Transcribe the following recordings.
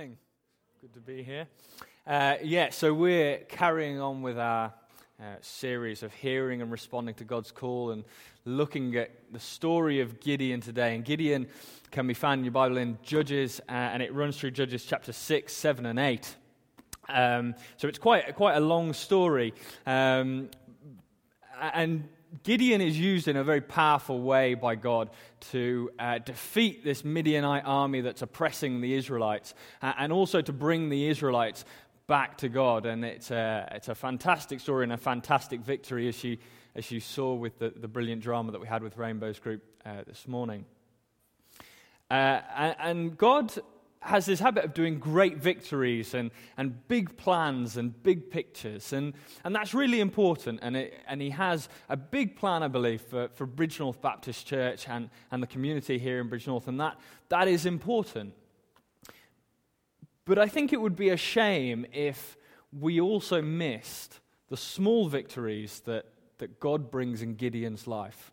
Good to be here. Uh, yeah, so we're carrying on with our uh, series of hearing and responding to God's call and looking at the story of Gideon today. And Gideon can be found in your Bible in Judges, uh, and it runs through Judges chapter 6, 7, and 8. Um, so it's quite, quite a long story. Um, and Gideon is used in a very powerful way by God to uh, defeat this Midianite army that's oppressing the Israelites uh, and also to bring the Israelites back to God. And it's a, it's a fantastic story and a fantastic victory, as you, as you saw with the, the brilliant drama that we had with Rainbow's group uh, this morning. Uh, and, and God has this habit of doing great victories and, and big plans and big pictures. And, and that's really important. And, it, and he has a big plan, I believe, for, for Bridgnorth Baptist Church and, and the community here in Bridgnorth. And that, that is important. But I think it would be a shame if we also missed the small victories that, that God brings in Gideon's life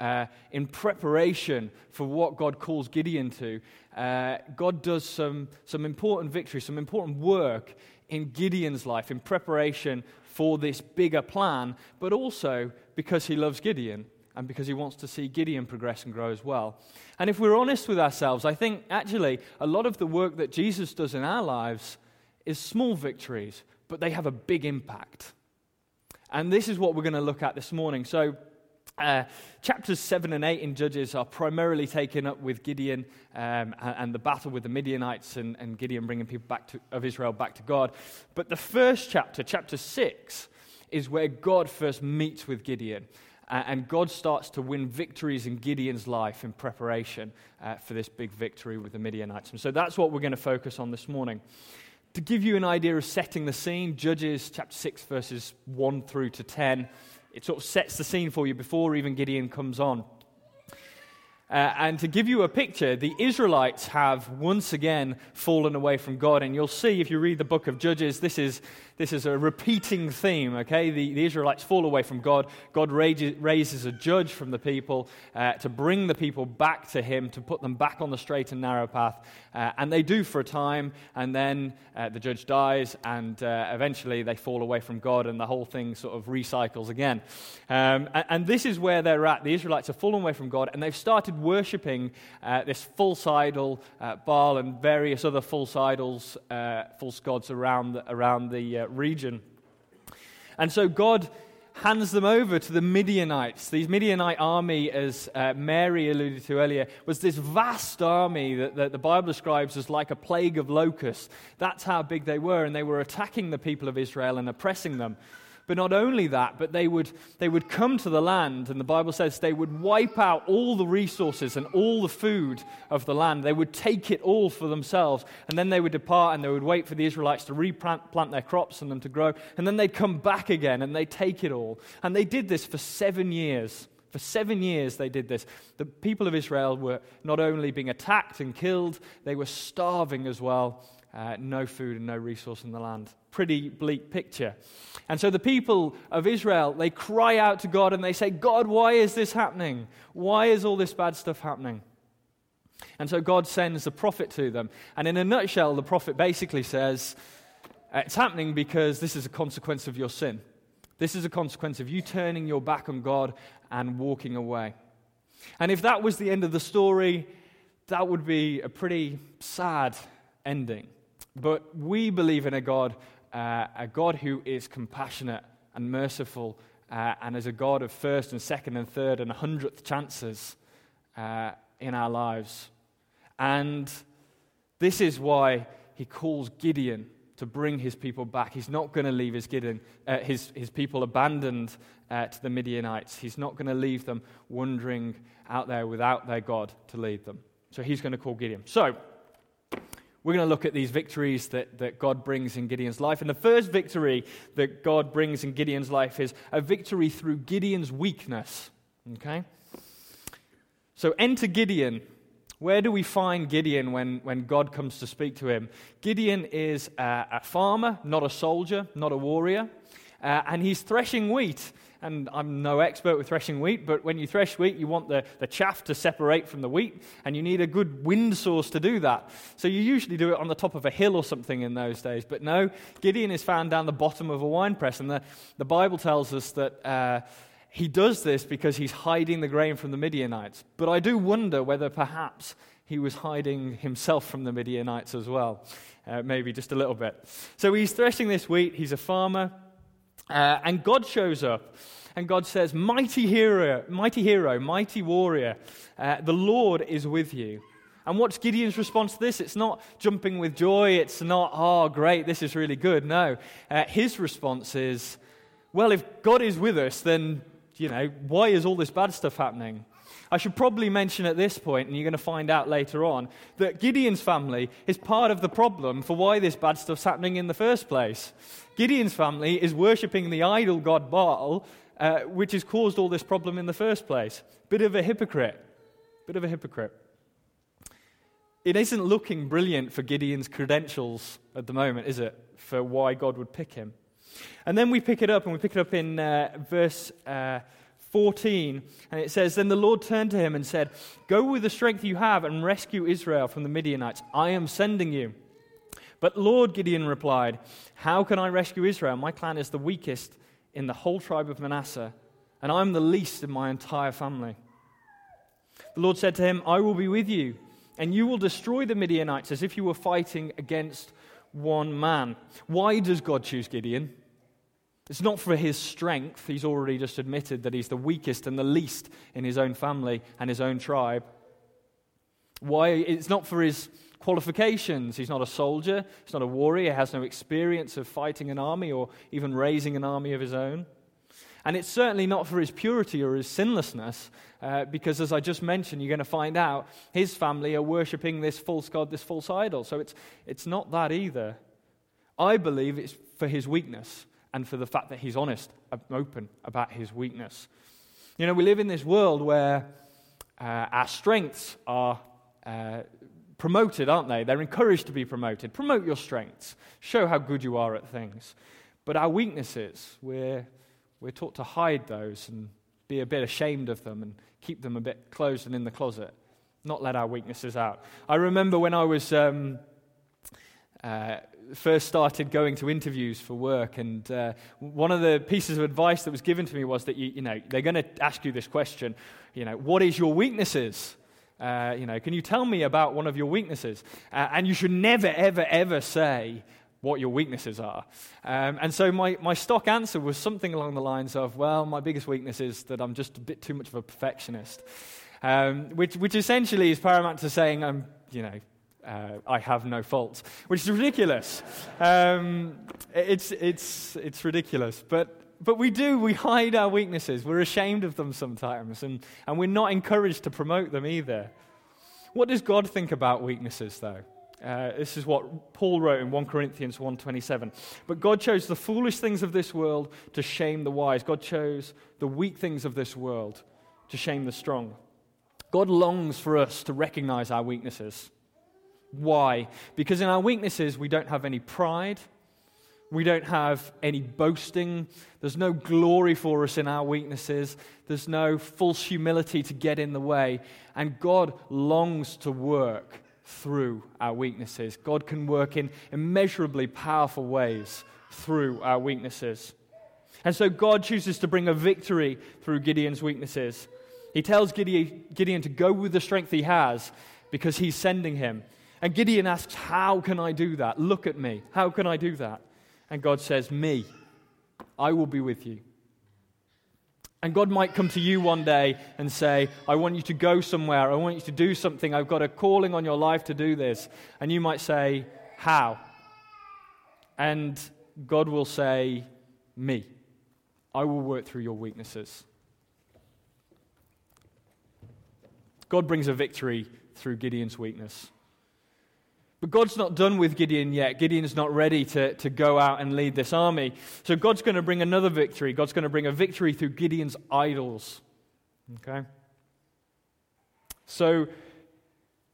uh, in preparation for what God calls Gideon to, uh, God does some, some important victory, some important work in Gideon's life in preparation for this bigger plan, but also because he loves Gideon and because he wants to see Gideon progress and grow as well. And if we're honest with ourselves, I think actually a lot of the work that Jesus does in our lives is small victories, but they have a big impact. And this is what we're going to look at this morning. So, uh, chapters 7 and 8 in Judges are primarily taken up with Gideon um, and, the battle with the Midianites and, and Gideon bringing people back to, of Israel back to God. But the first chapter, chapter 6, is where God first meets with Gideon. Uh, and God starts to win victories in Gideon's life in preparation uh, for this big victory with the Midianites. And so that's what we're going to focus on this morning. To give you an idea of setting the scene, Judges chapter 6, verses 1 through to 10 it sort of sets the scene for you before even Gideon comes on. Uh, and to give you a picture, the Israelites have once again fallen away from God. And you'll see if you read the book of Judges, this is this is a repeating theme, okay? The, the Israelites fall away from God. God raises, raises a judge from the people uh, to bring the people back to Him, to put them back on the straight and narrow path. Uh, and they do for a time, and then uh, the judge dies, and uh, eventually they fall away from God, and the whole thing sort of recycles again. Um, and, and, this is where they're at. The Israelites have fallen away from God, and they've started worshipping uh, this false idol, uh, Baal, and various other false idols, false gods around the, around the region. And so God hands them over to the Midianites. These Midianite army, as uh, Mary alluded to earlier, was this vast army that, that, the Bible describes as like a plague of locusts. That's how big they were, and they were attacking the people of Israel and oppressing them. But not only that, but they would, they would come to the land, and the Bible says they would wipe out all the resources and all the food of the land. They would take it all for themselves, and then they would depart and they would wait for the Israelites to replant plant their crops and them to grow, and then they'd come back again and they'd take it all. And they did this for seven years. For seven years, they did this. The people of Israel were not only being attacked and killed, they were starving as well. Uh, no food and no resource in the land. Pretty bleak picture. And so the people of Israel, they cry out to God and they say, God, why is this happening? Why is all this bad stuff happening? And so God sends a prophet to them. And in a nutshell, the prophet basically says, It's happening because this is a consequence of your sin. This is a consequence of you turning your back on God and walking away. And if that was the end of the story, that would be a pretty sad ending. But we believe in a God, uh, a God who is compassionate and merciful, uh, and is a God of first and second and third and hundredth chances uh, in our lives. And this is why he calls Gideon to bring his people back. He's not going to leave his, Gideon, uh, his, his people abandoned uh, to the Midianites. He's not going to leave them wandering out there without their God to lead them. So he's going to call Gideon. So, we're going to look at these victories that, that God brings in Gideon's life. And the first victory that God brings in Gideon's life is a victory through Gideon's weakness. Okay? So enter Gideon. Where do we find Gideon when, when God comes to speak to him? Gideon is a, a farmer, not a soldier, not a warrior. Uh, and he's threshing wheat. And I'm no expert with threshing wheat, but when you thresh wheat, you want the, the chaff to separate from the wheat, and you need a good wind source to do that. So you usually do it on the top of a hill or something in those days. But no, Gideon is found down the bottom of a wine press, and the, the Bible tells us that. Uh, he does this because he's hiding the grain from the Midianites. But I do wonder whether perhaps he was hiding himself from the Midianites as well. Uh, maybe just a little bit. So he's threshing this wheat. He's a farmer. Uh, and God shows up. And God says, Mighty hero, mighty hero, mighty warrior, uh, the Lord is with you. And what's Gideon's response to this? It's not jumping with joy. It's not, oh, great, this is really good. No. Uh, his response is, well, if God is with us, then, you know, why is all this bad stuff happening? I should probably mention at this point, and you're going to find out later on, that Gideon's family is part of the problem for why this bad stuff's happening in the first place. Gideon's family is worshipping the idol god Baal, uh, which has caused all this problem in the first place. Bit of a hypocrite. Bit of a hypocrite. It isn't looking brilliant for Gideon's credentials at the moment, is it? For why God would pick him. And then we pick it up, and we pick it up in uh, verse. Uh, 14, and it says, Then the Lord turned to him and said, Go with the strength you have and rescue Israel from the Midianites. I am sending you. But Lord, Gideon replied, How can I rescue Israel? My clan is the weakest in the whole tribe of Manasseh, and I'm the least in my entire family. The Lord said to him, I will be with you, and you will destroy the Midianites as if you were fighting against one man. Why does God choose Gideon? It's not for his strength. He's already just admitted that he's the weakest and the least in his own family and his own tribe. Why? It's not for his qualifications. He's not a soldier, he's not a warrior, he has no experience of fighting an army or even raising an army of his own. And it's certainly not for his purity or his sinlessness, uh, because as I just mentioned, you're going to find out his family are worshipping this false god, this false idol. So it's, it's not that either. I believe it's for his weakness and for the fact that he's honest, open about his weakness. You know, we live in this world where uh, our strengths are uh, promoted, aren't they? They're encouraged to be promoted. Promote your strengths, show how good you are at things. But our weaknesses, we're, we're taught to hide those and be a bit ashamed of them and keep them a bit closed and in the closet, not let our weaknesses out. I remember when I was. Um, uh, first started going to interviews for work, and uh, one of the pieces of advice that was given to me was that you, you know they're going to ask you this question, you know, what is your weaknesses? Uh, you know, can you tell me about one of your weaknesses? Uh, and you should never, ever, ever say what your weaknesses are. Um, and so my, my stock answer was something along the lines of, well, my biggest weakness is that I'm just a bit too much of a perfectionist. Um, which, which essentially is paramount to saying I'm, you know, uh, I have no faults, which is ridiculous. Um, it's, it's, it's ridiculous. But, but we do, we hide our weaknesses. We're ashamed of them sometimes, and, and we're not encouraged to promote them either. What does God think about weaknesses, though? Uh, this is what Paul wrote in 1 Corinthians 1:27. But God chose the foolish things of this world to shame the wise. God chose the weak things of this world to shame the strong. God longs for us to recognize our weaknesses. Why? Because in our weaknesses, we don't have any pride. We don't have any boasting. There's no glory for us in our weaknesses. There's no false humility to get in the way. And God longs to work through our weaknesses. God can work in immeasurably powerful ways through our weaknesses. And so God chooses to bring a victory through Gideon's weaknesses. He tells Gideon, to go with the strength he has because he's sending him. And Gideon asks, How can I do that? Look at me. How can I do that? And God says, Me. I will be with you. And God might come to you one day and say, I want you to go somewhere. I want you to do something. I've got a calling on your life to do this. And you might say, How? And God will say, Me. I will work through your weaknesses. God brings a victory through Gideon's weakness. But God's not done with Gideon yet. Gideon's not ready to, to go out and lead this army. So God's going to bring another victory. God's going to bring a victory through Gideon's idols. Okay? So, a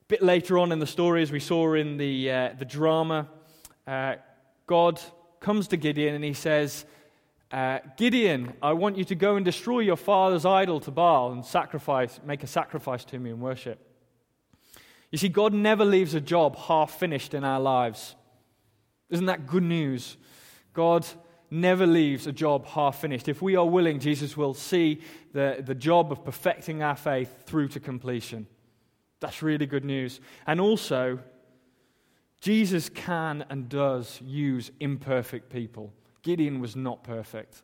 bit later on in the story, as we saw in the, uh, the drama, uh, God comes to Gideon and he says, uh, Gideon, I want you to go and destroy your father's idol to Baal and sacrifice, make a sacrifice to me and worship. You see, God never leaves a job half finished in our lives. Isn't that good news? God never leaves a job half finished. If we are willing, Jesus will see the, the job of perfecting our faith through to completion. That's really good news. And also, Jesus can and does use imperfect people. Gideon was not perfect,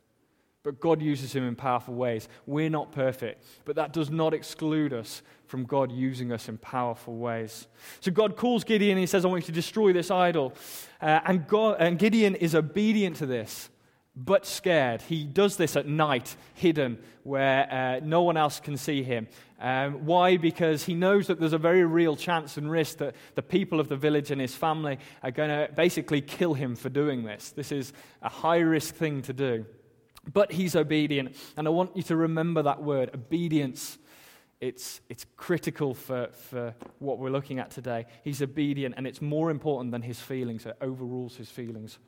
but God uses him in powerful ways. We're not perfect, but that does not exclude us from God using us in powerful ways. So God calls Gideon and he says, I want you to destroy this idol. Uh, and, God, and Gideon is obedient to this but scared. He does this at night, hidden, where uh, no one else can see him. Um, why? Because he knows that there's a very real chance and risk that the people of the village and his family are going to basically kill him for doing this. This is a high risk thing to do. But he's obedient. And I want you to remember that word obedience. It's, it's critical for, for what we're looking at today. He's obedient, and it's more important than his feelings, it overrules his feelings.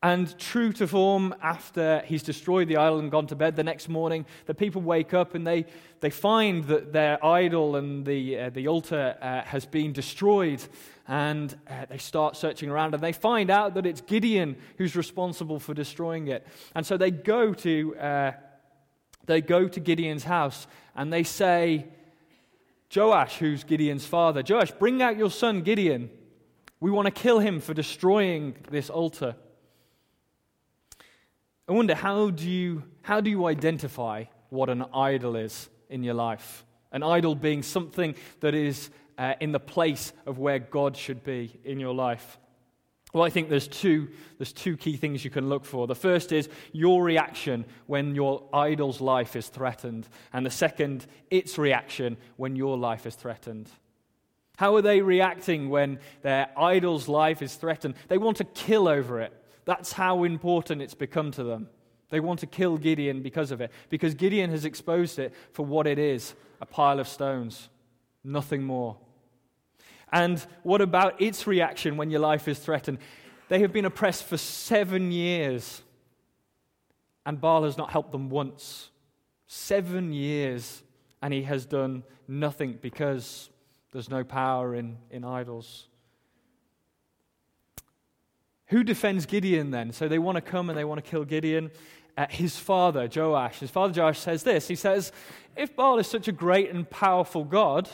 And true to form, after he's destroyed the idol and gone to bed the next morning, the people wake up and they, they find that their idol and the, uh, the altar uh, has been destroyed. And uh, they start searching around and they find out that it's Gideon who's responsible for destroying it. And so they go to, uh, they go to Gideon's house and they say, Joash, who's Gideon's father, Joash, bring out your son Gideon. We want to kill him for destroying this altar. I wonder how do you, how do you identify what an idol is in your life? An idol being something that is uh, in the place of where God should be in your life. Well, I think there's two, there's two key things you can look for. The first is your reaction when your idol's life is threatened, and the second, its reaction when your life is threatened. How are they reacting when their idol's life is threatened? They want to kill over it. That's how important it's become to them. They want to kill Gideon because of it, because Gideon has exposed it for what it is a pile of stones, nothing more. And what about its reaction when your life is threatened? They have been oppressed for seven years, and Baal has not helped them once. Seven years, and he has done nothing because there's no power in, in idols. Who defends Gideon then? So they want to come and they want to kill Gideon. Uh, his father, Joash, his father Joash says this. He says, If Baal is such a great and powerful God,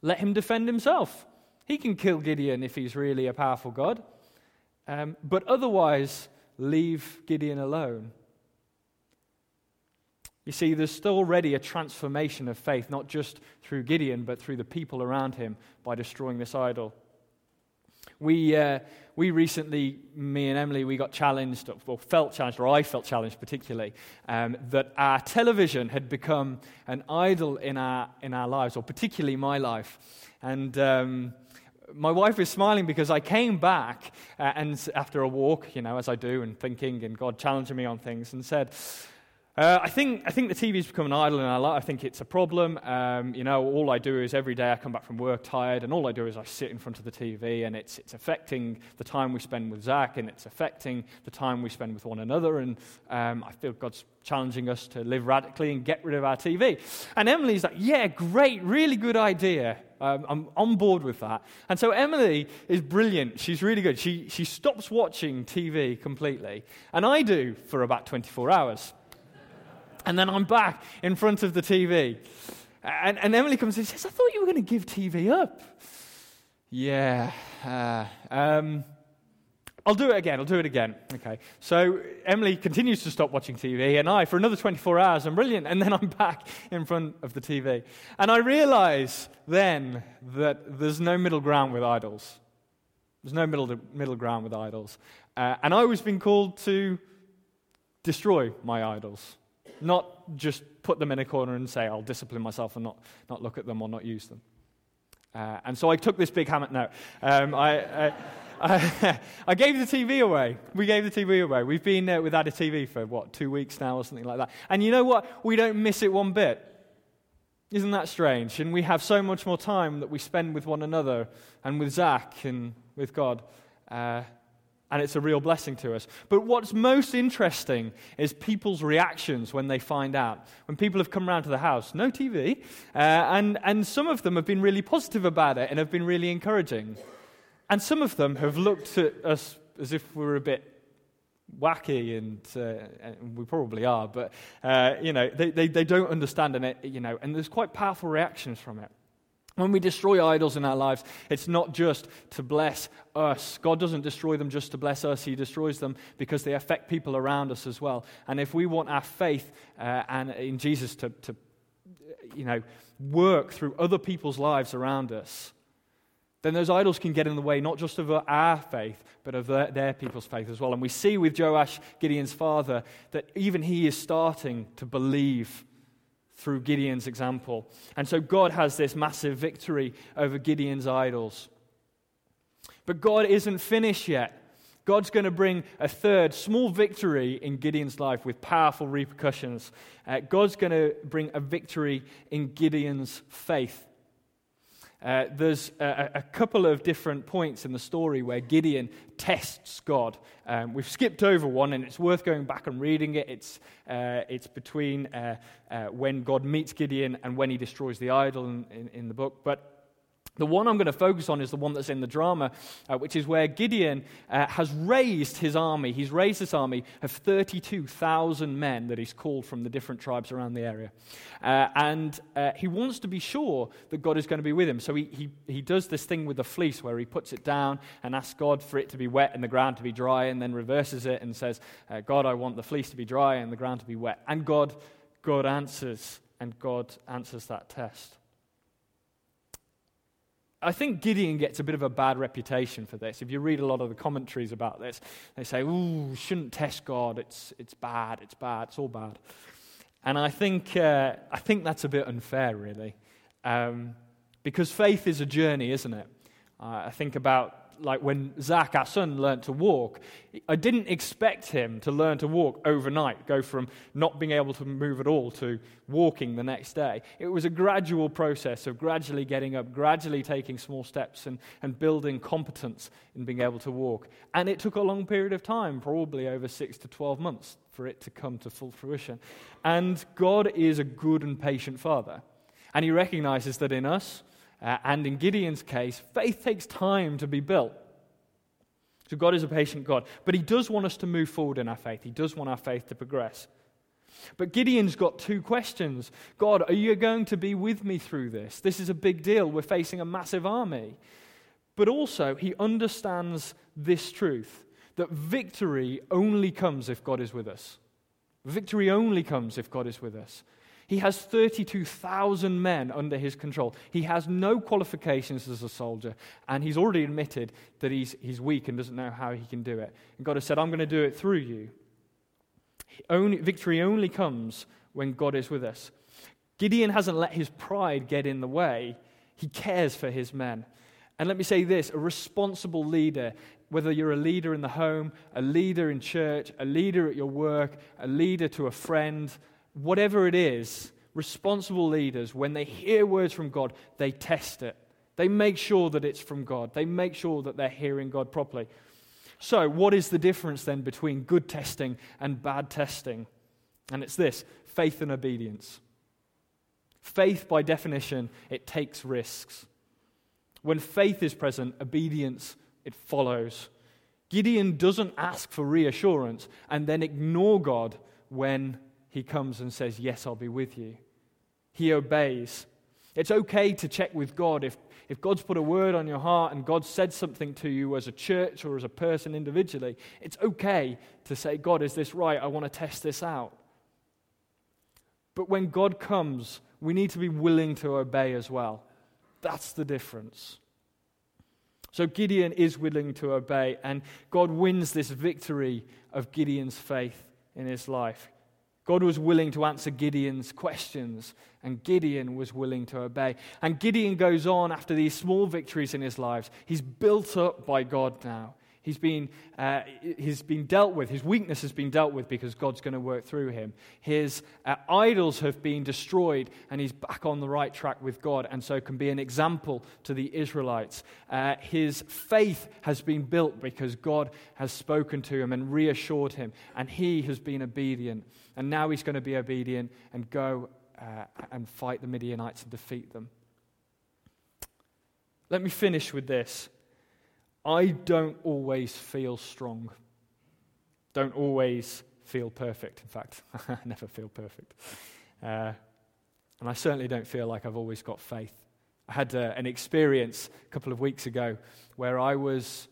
let him defend himself. He can kill Gideon if he's really a powerful God. Um, but otherwise, leave Gideon alone. You see, there's still already a transformation of faith, not just through Gideon, but through the people around him by destroying this idol. We, uh, we recently, me and Emily, we got challenged, or felt challenged, or I felt challenged particularly, um, that our television had become an idol in our, in our lives, or particularly my life. And um, my wife is smiling because I came back uh, and after a walk, you know, as I do, and thinking, and God challenging me on things, and said, uh, I, think, I think the TV's become an idol in our life. I think it's a problem. Um, you know, all I do is every day I come back from work tired, and all I do is I sit in front of the TV, and it's, it's affecting the time we spend with Zach, and it's affecting the time we spend with one another. And um, I feel God's challenging us to live radically and get rid of our TV. And Emily's like, Yeah, great, really good idea. Um, I'm on board with that. And so Emily is brilliant. She's really good. She, she stops watching TV completely, and I do for about 24 hours. And then I'm back in front of the TV. And, and Emily comes and says, I thought you were going to give TV up. Yeah. Uh, um, I'll do it again. I'll do it again. Okay. So Emily continues to stop watching TV, and I, for another 24 hours, I'm brilliant. And then I'm back in front of the TV. And I realize then that there's no middle ground with idols. There's no middle, middle ground with idols. Uh, and I was being called to destroy my idols not just put them in a corner and say, I'll discipline myself and not, not look at them or not use them. Uh, and so I took this big hammer. No, um, I, I, I, gave the TV away. We gave the TV away. We've been uh, without a TV for, what, two weeks now or something like that. And you know what? We don't miss it one bit. Isn't that strange? And we have so much more time that we spend with one another and with Zach and with God. Uh, And it's a real blessing to us. But what's most interesting is people's reactions when they find out. When people have come round to the house, no TV, uh, and, and some of them have been really positive about it and have been really encouraging. And some of them have looked at us as if we are a bit wacky, and, uh, and we probably are, but, uh, you know, they, they, they don't understand, and, it, you know, and there's quite powerful reactions from it. When we destroy idols in our lives, it's not just to bless us. God doesn't destroy them just to bless us, He destroys them because they affect people around us as well. And if we want our faith uh, and in Jesus to, to, you know, work through other people's lives around us, then those idols can get in the way not just of our faith, but of their, their, people's faith as well. And we see with Joash, Gideon's father, that even he is starting to believe through Gideon's example. And so God has this massive victory over Gideon's idols. But God isn't finished yet. God's going to bring a third small victory in Gideon's life with powerful repercussions. Uh, God's going to bring a victory in Gideon's faith. Uh, there's a, a, couple of different points in the story where Gideon tests God. Um, we've skipped over one, and it's worth going back and reading it. It's, uh, it's between uh, uh when God meets Gideon and when he destroys the idol in, in, in the book. But the one I'm going to focus on is the one that's in the drama, uh, which is where Gideon uh, has raised his army. He's raised this army of 32,000 men that he's called from the different tribes around the area. Uh, and uh, he wants to be sure that God is going to be with him. So he, he, he does this thing with the fleece where he puts it down and asks God for it to be wet and the ground to be dry, and then reverses it and says, uh, God, I want the fleece to be dry and the ground to be wet. And God, God answers, and God answers that test. I think Gideon gets a bit of a bad reputation for this. If you read a lot of the commentaries about this, they say, ooh, shouldn't test God. It's, it's bad, it's bad, it's all bad. And I think, uh, I think that's a bit unfair, really. Um, because faith is a journey, isn't it? Uh, I think about like when Zach, our son, learned to walk, I didn't expect him to learn to walk overnight, go from not being able to move at all to walking the next day. It was a gradual process of gradually getting up, gradually taking small steps, and, and building competence in being able to walk. And it took a long period of time, probably over six to 12 months, for it to come to full fruition. And God is a good and patient Father. And He recognizes that in us, uh, and in Gideon's case, faith takes time to be built. So God is a patient God. But He does want us to move forward in our faith, He does want our faith to progress. But Gideon's got two questions God, are you going to be with me through this? This is a big deal. We're facing a massive army. But also, he understands this truth that victory only comes if God is with us. Victory only comes if God is with us. He has 32,000 men under his control. He has no qualifications as a soldier, and he's already admitted that he's, he's weak and doesn't know how he can do it. And God has said, I'm going to do it through you. Only, victory only comes when God is with us. Gideon hasn't let his pride get in the way, he cares for his men. And let me say this a responsible leader, whether you're a leader in the home, a leader in church, a leader at your work, a leader to a friend, whatever it is, responsible leaders, when they hear words from God, they test it. They make sure that it's from God. They make sure that they're hearing God properly. So, what is the difference then between good testing and bad testing? And it's this faith and obedience. Faith, by definition, it takes risks. When faith is present, obedience, it follows. Gideon doesn't ask for reassurance and then ignore God when he comes and says, Yes, I'll be with you. He obeys. It's okay to check with God if, if God's put a word on your heart and God said something to you as a church or as a person individually. It's okay to say, God, is this right? I want to test this out. But when God comes, we need to be willing to obey as well. That's the difference. So Gideon is willing to obey, and God wins this victory of Gideon's faith in his life. God was willing to answer Gideon's questions, and Gideon was willing to obey. And Gideon goes on after these small victories in his lives. He's built up by God now. He's been, uh, he's been dealt with. His weakness has been dealt with because God's going to work through him. His uh, idols have been destroyed, and he's back on the right track with God, and so can be an example to the Israelites. Uh, his faith has been built because God has spoken to him and reassured him, and he has been obedient. And now he's going to be obedient and go uh, and fight the Midianites and defeat them. Let me finish with this. I don't always feel strong. Don't always feel perfect. In fact, I never feel perfect. Uh, and I certainly don't feel like I've always got faith. I had uh, an experience a couple of weeks ago where I was,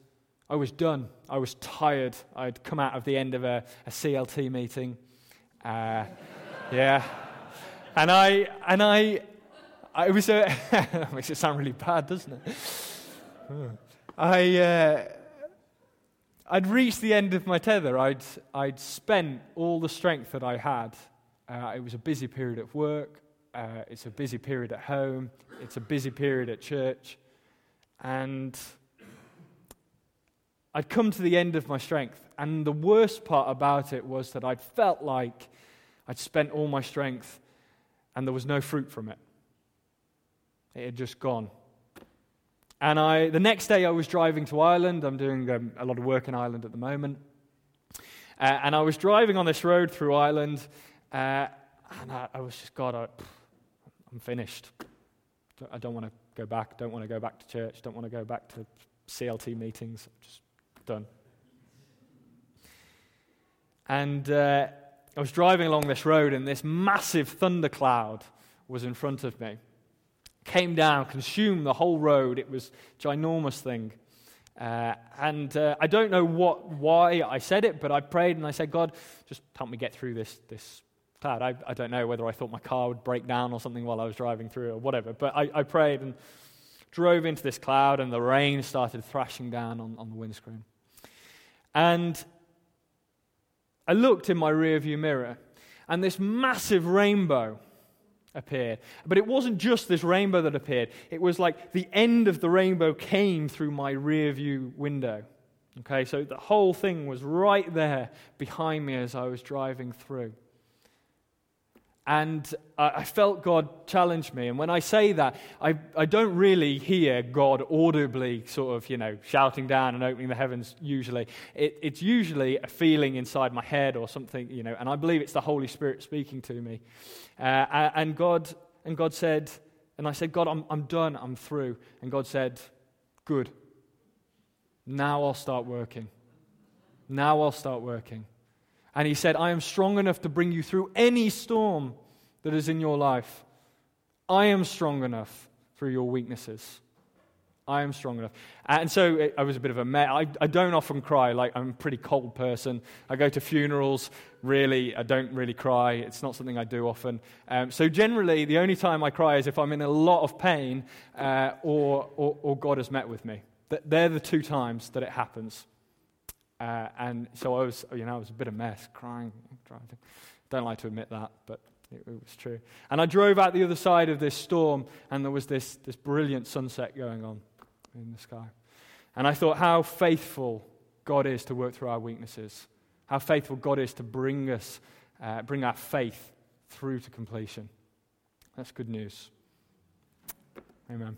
I was done. I was tired. I'd come out of the end of a, a CLT meeting. Uh, yeah. And I, and I, I was, a, makes it sound really bad, doesn't it? I, uh, I'd reached the end of my tether. I'd, I'd spent all the strength that I had. Uh, it was a busy period at work. Uh, it's a busy period at home. It's a busy period at church. And I'd come to the end of my strength. And the worst part about it was that I'd felt like I'd spent all my strength and there was no fruit from it. It had just gone. And I, the next day, I was driving to Ireland. I'm doing um, a lot of work in Ireland at the moment. Uh, and I was driving on this road through Ireland, uh, and I, I, was just, God, I, I'm finished. I don't want to go back. Don't want to go back to church. Don't want to go back to CLT meetings. I'm just done. And uh, I was driving along this road, and this massive thundercloud was in front of me came down, consumed the whole road. It was a ginormous thing. Uh, and uh, I don't know what, why I said it, but I prayed and I said, God, just help me get through this, this cloud. I, I don't know whether I thought my car would break down or something while I was driving through or whatever, but I, I prayed and drove into this cloud, and the rain started thrashing down on, on the windscreen. And I looked in my rearview mirror, and this massive rainbow appeared. But it wasn't just this rainbow that appeared, it was like the end of the rainbow came through my rear view window. Okay, so the whole thing was right there behind me as I was driving through. And I felt God challenge me. And when I say that, I, I don't really hear God audibly sort of, you know, shouting down and opening the heavens usually. It, it's usually a feeling inside my head or something, you know, and I believe it's the Holy Spirit speaking to me. Uh, and, God, and God said, and I said, God, I'm, I'm done, I'm through. And God said, Good. Now I'll start working. Now I'll start working. And he said, I am strong enough to bring you through any storm that is in your life. I am strong enough through your weaknesses. I am strong enough. And so it, I was a bit of a mess. I, I don't often cry. Like, I'm a pretty cold person. I go to funerals, really. I don't really cry. It's not something I do often. Um, so, generally, the only time I cry is if I'm in a lot of pain uh, or, or, or God has met with me. They're the two times that it happens. Uh, and so I was, you know, I was a bit of a mess, crying, driving. Don't like to admit that, but it, it, was true. And I drove out the other side of this storm, and there was this, this brilliant sunset going on in the sky. And I thought how faithful God is to work through our weaknesses, how faithful God is to bring us, uh, bring our faith through to completion. That's good news. Amen.